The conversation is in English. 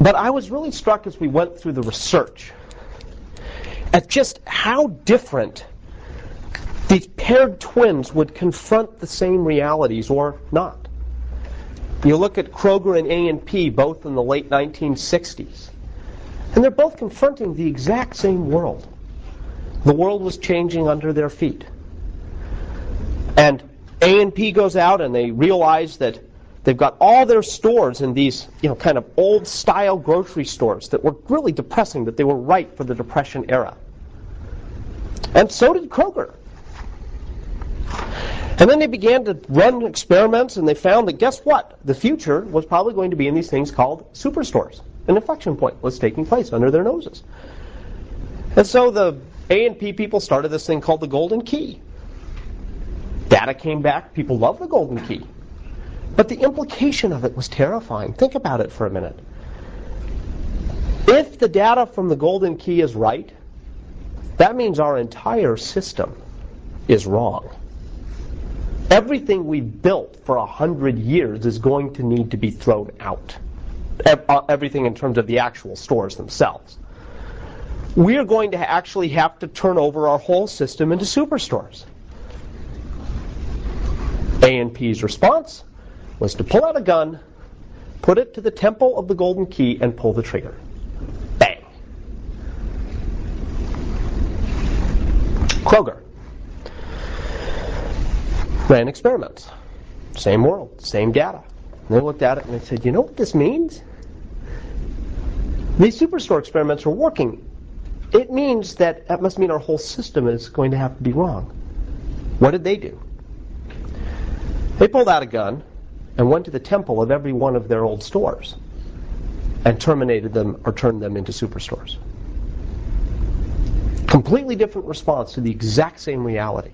But I was really struck as we went through the research at just how different these paired twins would confront the same realities or not. You look at Kroger and A&P, both in the late 1960s, and they're both confronting the exact same world. The world was changing under their feet. And A&P goes out and they realize that they've got all their stores in these, you know, kind of old style grocery stores that were really depressing, that they were right for the Depression era. And so did Kroger. And then they began to run experiments and they found that guess what? The future was probably going to be in these things called superstores. An inflection point was taking place under their noses. And so the A&P people started this thing called the golden key. Data came back, people loved the golden key. But the implication of it was terrifying. Think about it for a minute. If the data from the golden key is right, that means our entire system is wrong. Everything we've built for a hundred years is going to need to be thrown out. Uh, everything in terms of the actual stores themselves. We are going to actually have to turn over our whole system into superstores. A&P's response was to pull out a gun, put it to the temple of the golden key, and pull the trigger. Bang. Kroger ran experiments. Same world, same data. They looked at it and they said, you know what this means? These superstore experiments are working. It means that that must mean our whole system is going to have to be wrong. What did they do? They pulled out a gun and went to the temple of every one of their old stores and terminated them or turned them into superstores. Completely different response to the exact same reality.